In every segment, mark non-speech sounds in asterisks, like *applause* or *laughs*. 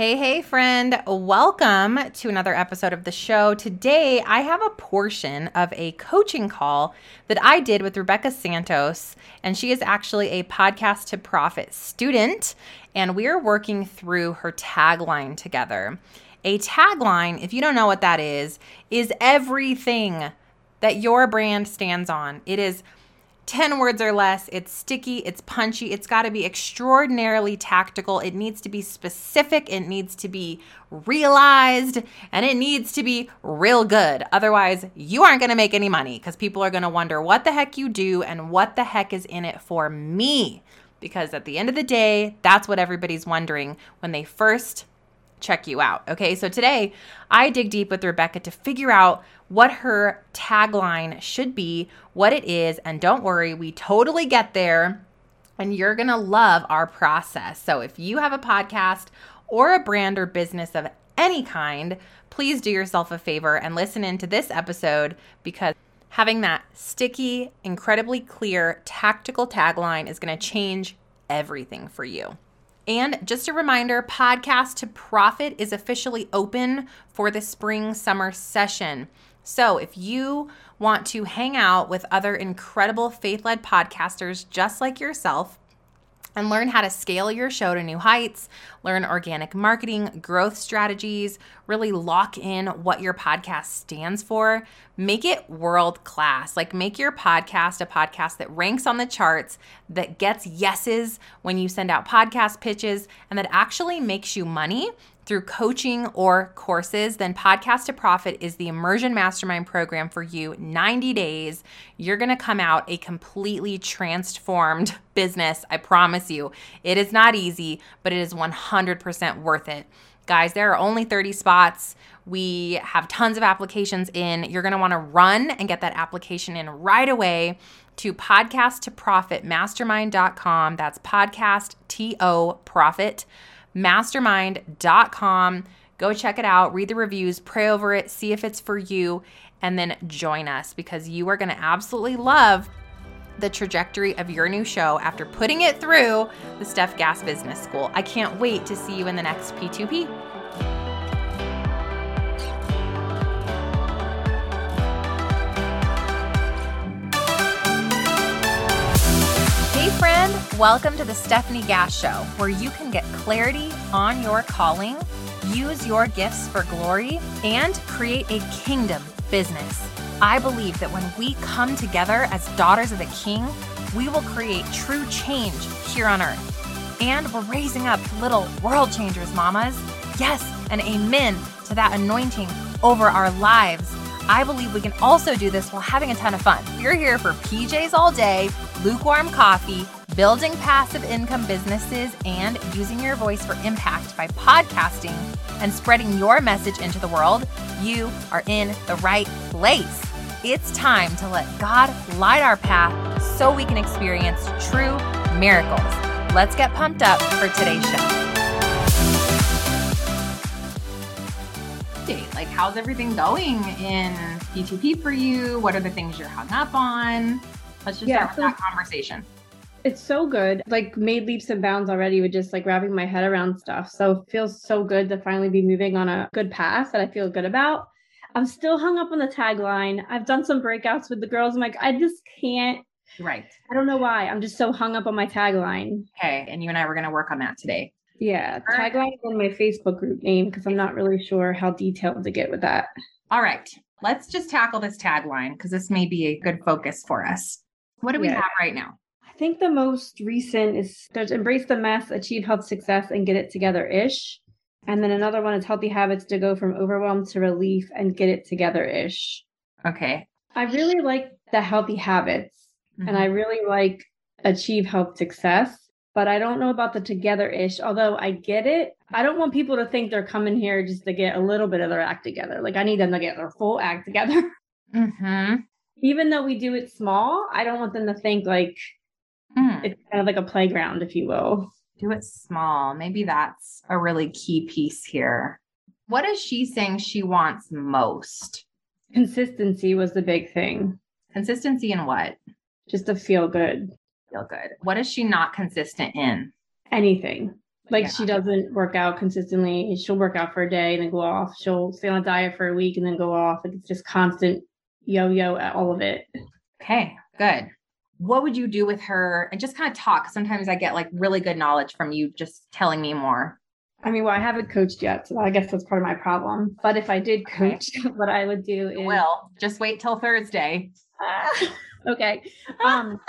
Hey, hey, friend. Welcome to another episode of the show. Today, I have a portion of a coaching call that I did with Rebecca Santos, and she is actually a podcast to profit student, and we are working through her tagline together. A tagline, if you don't know what that is, is everything that your brand stands on. It is 10 words or less. It's sticky, it's punchy, it's got to be extraordinarily tactical. It needs to be specific, it needs to be realized, and it needs to be real good. Otherwise, you aren't going to make any money because people are going to wonder what the heck you do and what the heck is in it for me. Because at the end of the day, that's what everybody's wondering when they first check you out. Okay, so today I dig deep with Rebecca to figure out what her tagline should be, what it is, and don't worry, we totally get there and you're gonna love our process. So if you have a podcast or a brand or business of any kind, please do yourself a favor and listen into this episode because having that sticky, incredibly clear, tactical tagline is gonna change everything for you. And just a reminder Podcast to Profit is officially open for the spring summer session. So if you want to hang out with other incredible faith led podcasters just like yourself, and learn how to scale your show to new heights, learn organic marketing, growth strategies, really lock in what your podcast stands for. Make it world class. Like, make your podcast a podcast that ranks on the charts, that gets yeses when you send out podcast pitches, and that actually makes you money through coaching or courses, then Podcast to Profit is the immersion mastermind program for you. 90 days, you're going to come out a completely transformed *laughs* business. I promise you. It is not easy, but it is 100% worth it. Guys, there are only 30 spots. We have tons of applications in. You're going to want to run and get that application in right away to podcast to profit mastermind.com. That's podcast T O profit mastermind.com. Go check it out, read the reviews, pray over it, see if it's for you, and then join us because you are going to absolutely love the trajectory of your new show after putting it through the Stef Gass Business School. I can't wait to see you in the next P2P. Friend. Welcome to the Stefanie Gass Show, where you can get clarity on your calling, use your gifts for glory, and create a kingdom business. I believe that when we come together as daughters of the King, we will create true change here on earth. And we're raising up little world changers, mamas. Yes, and amen to that anointing over our lives. I believe we can also do this while having a ton of fun. You're here for PJs all day, lukewarm coffee, building passive income businesses, and using your voice for impact by podcasting and spreading your message into the world, you are in the right place. It's time to let God light our path so we can experience true miracles. Let's get pumped up for today's show. Like, how's everything going in P2P for you? What are the things you're hung up on? Let's just yeah, start with so that conversation. It's so good. Like made leaps and bounds already with just like wrapping my head around stuff. So feels so good to finally be moving on a good path that I feel good about. I'm still hung up on the tagline. I've done some breakouts with the girls. I'm like, I just can't. Right. I don't know why. I'm just so hung up on my tagline. Okay. And you and I were going to work on that today. Yeah. Tagline is in my Facebook group name because I'm not really sure how detailed to get with that. All right. Let's just tackle this tagline because this may be a good focus for us. What do we yeah. have right now? I think the most recent is there's embrace the mess, achieve health success, and get it together ish. And then another one is healthy habits to go from overwhelm to relief and get it together ish. Okay. I really like the healthy habits mm-hmm. and I mm-hmm. really like achieve health success, but I don't know about the together ish. Although I get it, I don't want people to think they're coming here just to get a little bit of their act together. Like I need them to get their full act together. *laughs* Mm-hmm even though we do it small, I don't want them to think like mm. it's kind of like a playground, if you will. Do it small. Maybe that's a really key piece here. What is she saying she wants most? Consistency was the big thing. Consistency in what? Just to feel good. Feel good. What is she not consistent in? Anything. Like Yeah. she doesn't work out consistently. She'll work out for a day and then go off. She'll stay on a diet for a week and then go off. Like, It's just constant yo-yo at all of it. Okay, good. What would you do with her? And just kind of talk. Sometimes I get like really good knowledge from you just telling me more. I mean, well, I haven't coached yet, so I guess that's part of my problem. But if I did Okay. coach, *laughs* what I would do is Will, just wait till Thursday. *laughs* okay. Um,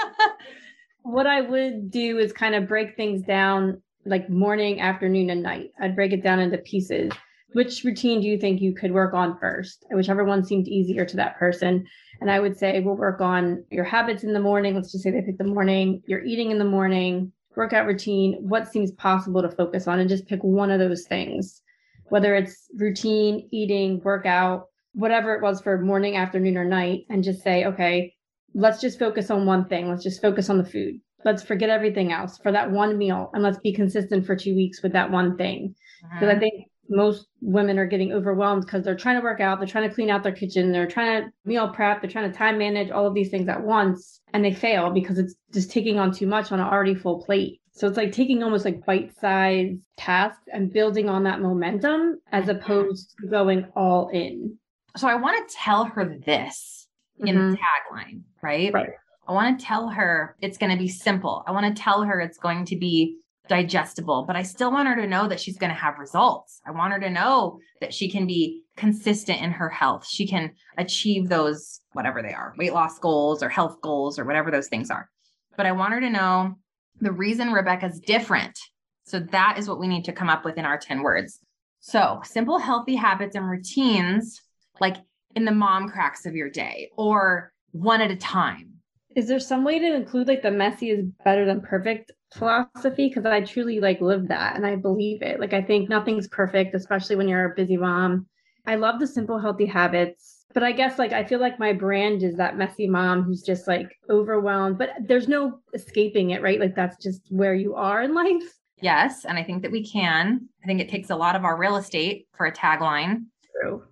*laughs* what I would do is kind of break things down like morning, afternoon, and night. I'd break it down into pieces. Which routine do you think you could work on first? Whichever one seemed easier to that person. And I would say we'll work on your habits in the morning. Let's just say they pick the morning, your eating in the morning, workout routine, what seems possible to focus on, and just pick one of those things. Whether it's routine, eating, workout, whatever it was for morning, afternoon, or night, and just say, okay, let's just focus on one thing. Let's just focus on the food. Let's forget everything else for that one meal and let's be consistent for two weeks with that one thing. Because I Mhm. think most women are getting overwhelmed because they're trying to work out, they're trying to clean out their kitchen, they're trying to meal prep, they're trying to time manage all of these things at once, and they fail because it's just taking on too much on an already full plate. So it's like taking almost like bite-sized tasks and building on that momentum as Mhm. opposed to going all in. So I want to tell her this in Mhm. the tagline, right? Right. I want to tell her it's going to be simple. I want to tell her it's going to be digestible, but I still want her to know that she's going to have results. I want her to know that she can be consistent in her health. She can achieve those, whatever they are, weight loss goals or health goals or whatever those things are. But I want her to know the reason Rebecca's different. So that is what we need to come up with in our 10 words. So simple, healthy habits and routines, like in the mom cracks of your day or one at a time. Is there some way to include like the messy is better than perfect philosophy? Because I truly like live that and I believe it. Like I think nothing's perfect, especially when you're a busy mom. I love the simple healthy habits, but I guess like I feel like my brand is that messy mom who's just like overwhelmed, but there's no escaping it, right? Like that's just where you are in *laughs* life. Yes. And I think that we can. I think it takes a lot of our real estate for a tagline. True.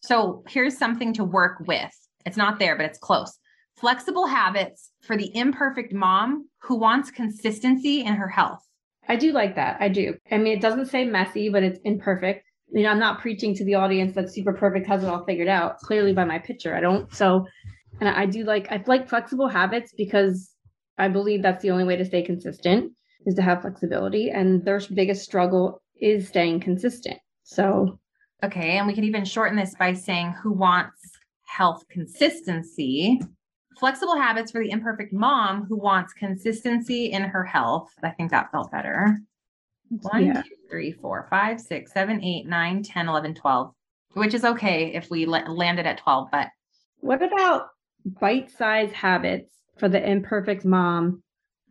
So here's something to work with. It's not there, but it's close. Flexible habits for the imperfect mom who wants consistency in her health. I do like that. I do. I mean, it doesn't say messy, but it's imperfect. You know, I'm not preaching to the audience that super perfect has it all figured out. Clearly, by my picture, I don't. So, and I do like I like flexible habits because I believe that's the only way to stay consistent is to have flexibility, and their biggest struggle is staying consistent. So, Okay. And we could even shorten this by saying who wants health consistency. Flexible habits for the imperfect mom who wants consistency in her health. I think that felt better. One, Yeah. two, three, four, five, six, seven, eight, nine, 10, 11, 12, which is okay if we la- landed at 12, but what about bite size habits for the imperfect mom?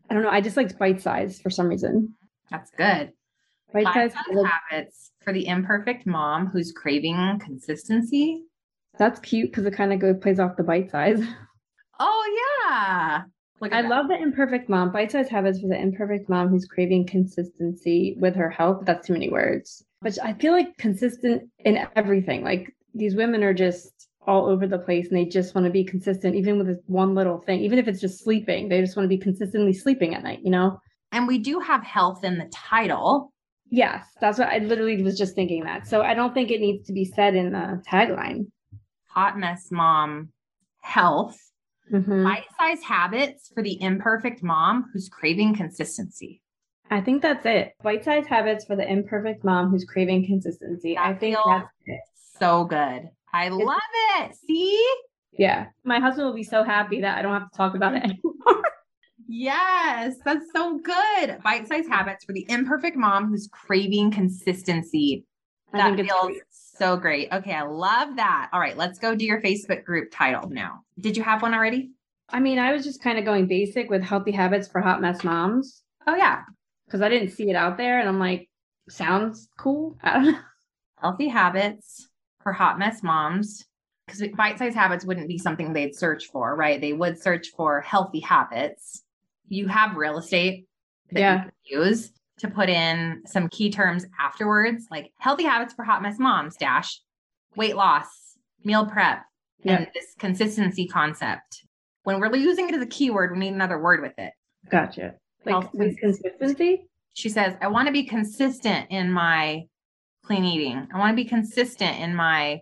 I don't know. I just liked bite-sized for some reason. that's good. Bite size habits for the imperfect mom who's craving consistency. That's cute because it kind of goes plays off the bite size. *laughs* Oh, yeah. I that. love the imperfect mom. Bite sized habits for the imperfect mom who's craving consistency with her health. That's too many words. But I feel like consistent in everything. Like these women are just all over the place and they just want to be consistent, even with this one little thing, even if it's just sleeping. They just want to be consistently sleeping at night, you know? And we do have health in the title. Yes, that's what I literally was just thinking that. So I don't think it needs to be said in the tagline. Hot mess mom health. Mhm. Bite sized habits for the imperfect mom who's craving consistency. I think that's it. Bite sized habits for the imperfect mom who's craving consistency. I That think that's it. So good. I love it. See? Yeah. My husband will be so happy that I don't have to talk about it anymore. *laughs* Yes, that's so good. Bite sized habits for the imperfect mom who's craving consistency. I that think it's feels great. So great. Okay, I love that. All right, let's go do your Facebook group title now. Did you have one already? I mean, I was just kind of going basic with healthy habits for hot mess moms Oh, yeah. because I didn't see it out there. And I'm like, sounds cool. *laughs* I don't know. Healthy habits for hot mess moms. Because bite sized habits wouldn't be something they'd search for, right? They would search for healthy habits. You have real estate that Yeah. you can use to put in some key terms afterwards, like healthy habits for hot mess moms, dash, weight loss, meal prep, and this consistency concept. When we're using it as a keyword, we need another word with it. Gotcha. Like Health with consistency. She says, I want to be consistent in my clean eating. I want to be consistent in my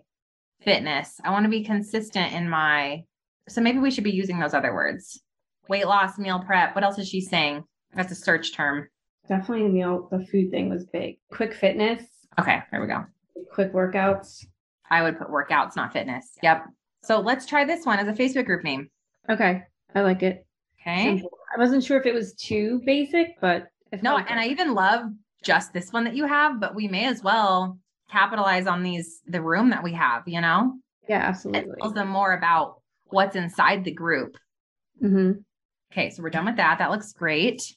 fitness. I want to be consistent in my. So maybe we should be using those other words weight loss, meal prep. What else is she saying? That's a search term. Definitely the meal, the food thing was big. Quick fitness. Okay, there we go. Quick workouts. I would put workouts, not fitness. Yep. So let's try this one as a Facebook group name. Okay, I like it. Okay. I wasn't sure if it was too basic, but if no, and I even love just this one that you have, but we may as well capitalize on these the room that we have, you know? Yeah, absolutely. It tells them more about what's inside the group. Mm-hmm. Okay, so we're done with that. That looks great.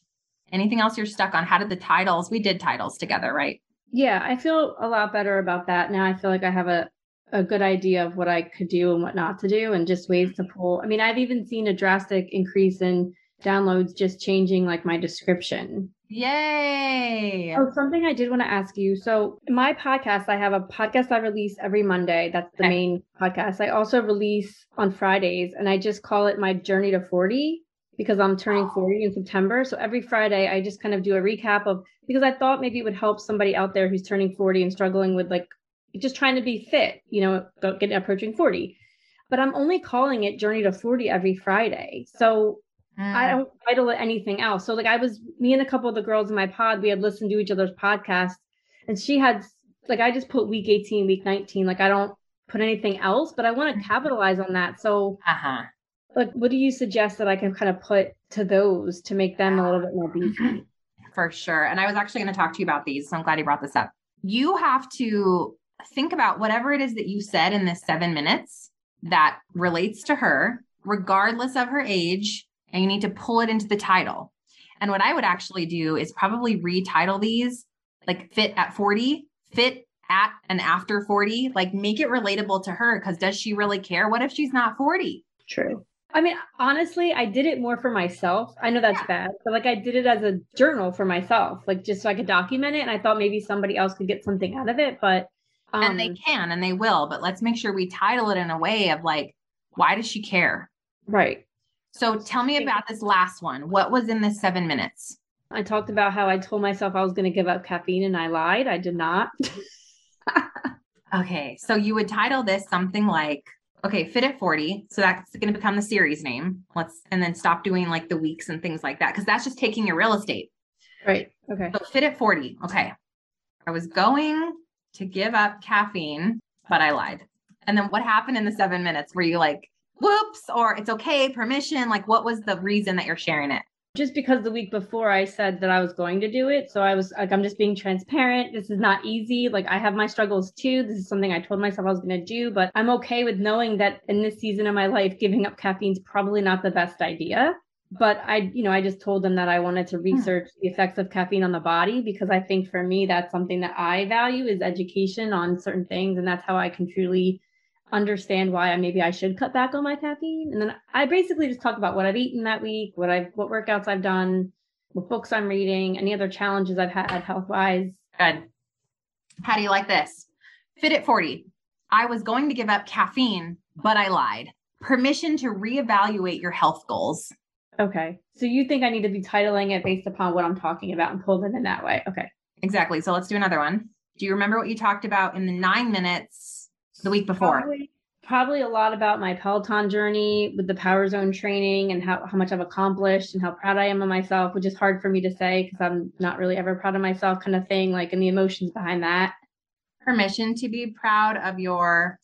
Anything else you're stuck on? How did the titles? We did titles together, right? Yeah, I feel a lot better about that now. I feel like I have a a good idea of what I could do and what not to do, and just ways to pull. I mean, I've even seen a drastic increase in downloads just changing like my description. Yay! Oh, something I did want to ask you. So, my podcast, I have a podcast I release every Monday. That's the okay. main podcast. I also release on Fridays, and I just call it my journey to 40 because I'm turning 40 in September. So every Friday, I just kind of do a recap of because I thought maybe it would help somebody out there who's turning 40 and struggling with like just trying to be fit, you know, getting approaching 40. But I'm only calling it Journey to 40 every Friday. So mm. I don't title it anything else. So like I was me and a couple of the girls in my pod, we had listened to each other's podcasts and she had like I just put week 18, week 19. Like I don't put anything else, but I want to mm-hmm. capitalize on that. So uh-huh like what do you suggest that I can kind of put to those to make them a little bit more beefy? Mm-hmm. For sure. And I was actually going to talk to you about these. So I'm glad you brought this up. You have to think about whatever it is that you said in this seven minutes that relates to her, regardless of her age, and you need to pull it into the title. And what I would actually do is probably retitle these like fit at 40, fit at and after 40, like make it relatable to her. Cause does she really care? What if she's not 40? True. I mean, honestly, I did it more for myself. I know that's yeah. bad, but like I did it as a journal for myself, like just so I could document it. And I thought maybe somebody else could get something out of it, but um, and they um, can and they will. But let's make sure we title it in a way of like, why does she care? Right. So tell me about this last one. What was in this seven minutes? I talked about how I told myself I was going to give up caffeine and I lied. I did not. *laughs* okay. So you would title this something like okay, fit at 40. So that's going to become the series name. Let's, and then stop doing like the weeks and things like that. Cause that's just taking your real estate. Right. Okay. So fit at 40. Okay. I was going to give up caffeine, but I lied. And then what happened in the seven minutes? Were you like, whoops, or it's okay, permission? Like, what was the reason that you're sharing it? Just because the week before I said that I was going to do it. So I was like, I'm just being transparent. This is not easy. Like, I have my struggles too. This is something I told myself I was going to do, but I'm okay with knowing that in this season of my life, giving up caffeine is probably not the best idea. But I, you know, I just told them that I wanted to hmm. research the effects of caffeine on the body because I think for me, that's something that I value is education on certain things. And that's how I can truly understand why I maybe I should cut back on my caffeine. And then I basically just talk about what I've eaten that week, what I've what workouts I've done, what books I'm reading, any other challenges I've had health wise. Good. How do you like this? Fit at 40. I was going to give up caffeine, but I lied. Permission to reevaluate your health goals. Okay. So you think I need to be titling it based upon what I'm talking about and pull it in that way. Okay. Exactly. So let's do another one. Do you remember what you talked about in the nine minutes the week before? Probably, probably, a lot about my Peloton journey with the Power Zone training and how, how much I've accomplished and how proud I am of myself, which is hard for me to say because I'm not really ever proud of myself, kind of thing, like and the emotions behind that. Permission to be proud of your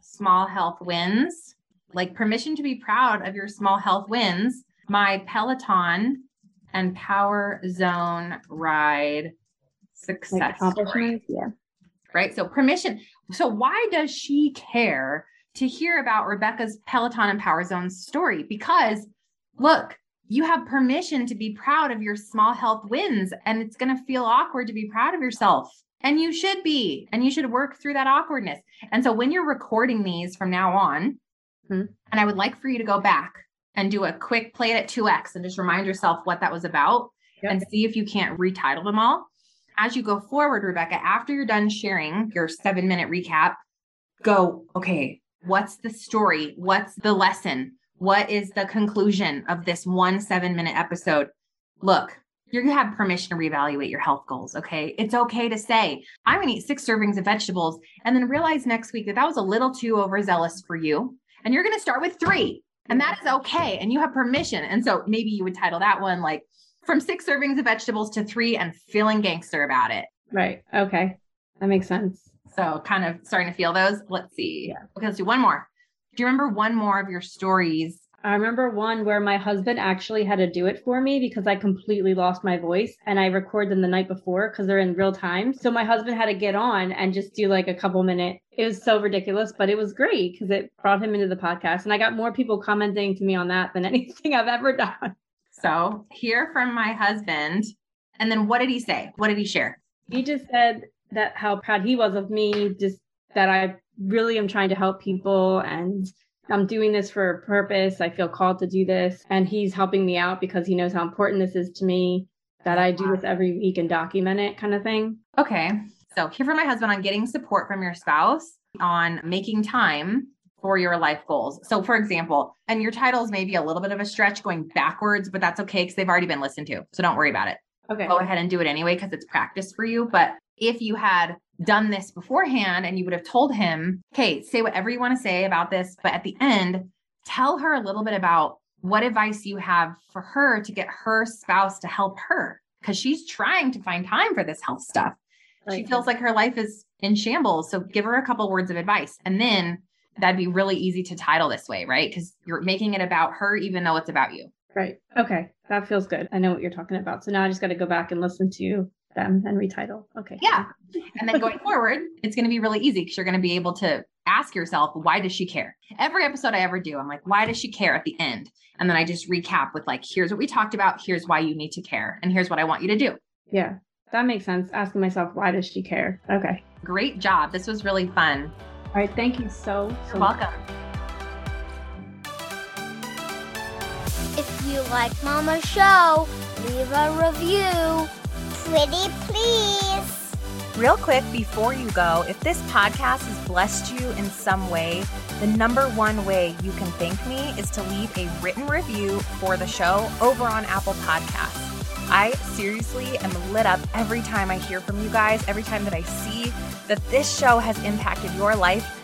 small health wins, like permission to be proud of your small health wins. My Peloton and Power Zone ride success. Like yeah right? So permission. So why does she care to hear about Rebecca's Peloton and Power Zone story? Because look, you have permission to be proud of your small health wins and it's going to feel awkward to be proud of yourself. And you should be, and you should work through that awkwardness. And so when you're recording these from now on, hmm. and I would like for you to go back and do a quick play it at 2x and just remind yourself what that was about yep. and see if you can't retitle them all as you go forward, Rebecca, after you're done sharing your seven minute recap, go, okay, what's the story? What's the lesson? What is the conclusion of this one seven minute episode? Look, you have permission to reevaluate your health goals. Okay. It's okay to say, I'm going to eat six servings of vegetables and then realize next week that that was a little too overzealous for you. And you're going to start with three. And that is okay. And you have permission. And so maybe you would title that one like from six servings of vegetables to three and feeling gangster about it. Right. Okay. That makes sense. So kind of starting to feel those. Let's see. Yeah. Okay, let's do one more. Do you remember one more of your stories I remember one where my husband actually had to do it for me because I completely lost my voice and I record them the night before because they're in real time. So my husband had to get on and just do like a couple minute. It was so ridiculous, but it was great because it brought him into the podcast. And I got more people commenting to me on that than *laughs* anything I've ever done. So hear from my husband. And then what did he say? What did he share? He just said that how proud he was of me, just that I really am trying to help people and I'm doing this for a purpose. I feel called to do this. And he's helping me out because he knows how important this is to me, that I do this every week and document it kind of thing. Okay. So, here from my husband on getting support from your spouse on making time for your life goals. So, for example, and your titles may be a little bit of a stretch going backwards, but that's okay because they've already been listened to. So, don't worry about it. Okay. Go ahead and do it anyway because it's practice for you. But if you had done this beforehand and you would have told him, okay, say whatever you want to say about this, but at the end, tell her a little bit about what advice you have for her to get her spouse to help her because she's trying to find time for this health stuff. Right. She feels like her life is in shambles. So give her a couple words of advice. And then that'd be really easy to title this way, right? Because you're making it about her, even though it's about you. Right. Okay. That feels good. I know what you're talking about. So now I just got to go back and listen to them and retitle. Okay. Yeah. And then going forward, it's going to be really easy because you're going to be able to ask yourself, why does she care? Every episode I ever do, I'm like, why does she care at the end? And then I just recap with like, here's what we talked about. Here's why you need to care. And here's what I want you to do. Yeah. That makes sense. Asking myself, why does she care? Okay. Great job. This was really fun. All right. Thank you so, so You're welcome. If you like Mama's show, leave a review pretty please. Real quick before you go, if this podcast has blessed you in some way, the number one way you can thank me is to leave a written review for the show over on Apple Podcasts. I seriously am lit up every time I hear from you guys, every time that I see that this show has impacted your life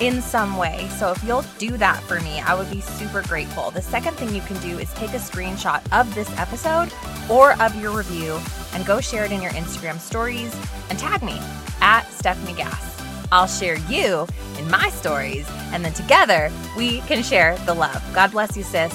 in some way. So if you'll do that for me, I would be super grateful. The second thing you can do is take a screenshot of this episode or of your review and go share it in your Instagram stories and tag me at Stefanie Gass. I'll share you in my stories, and then together we can share the love. God bless you, sis.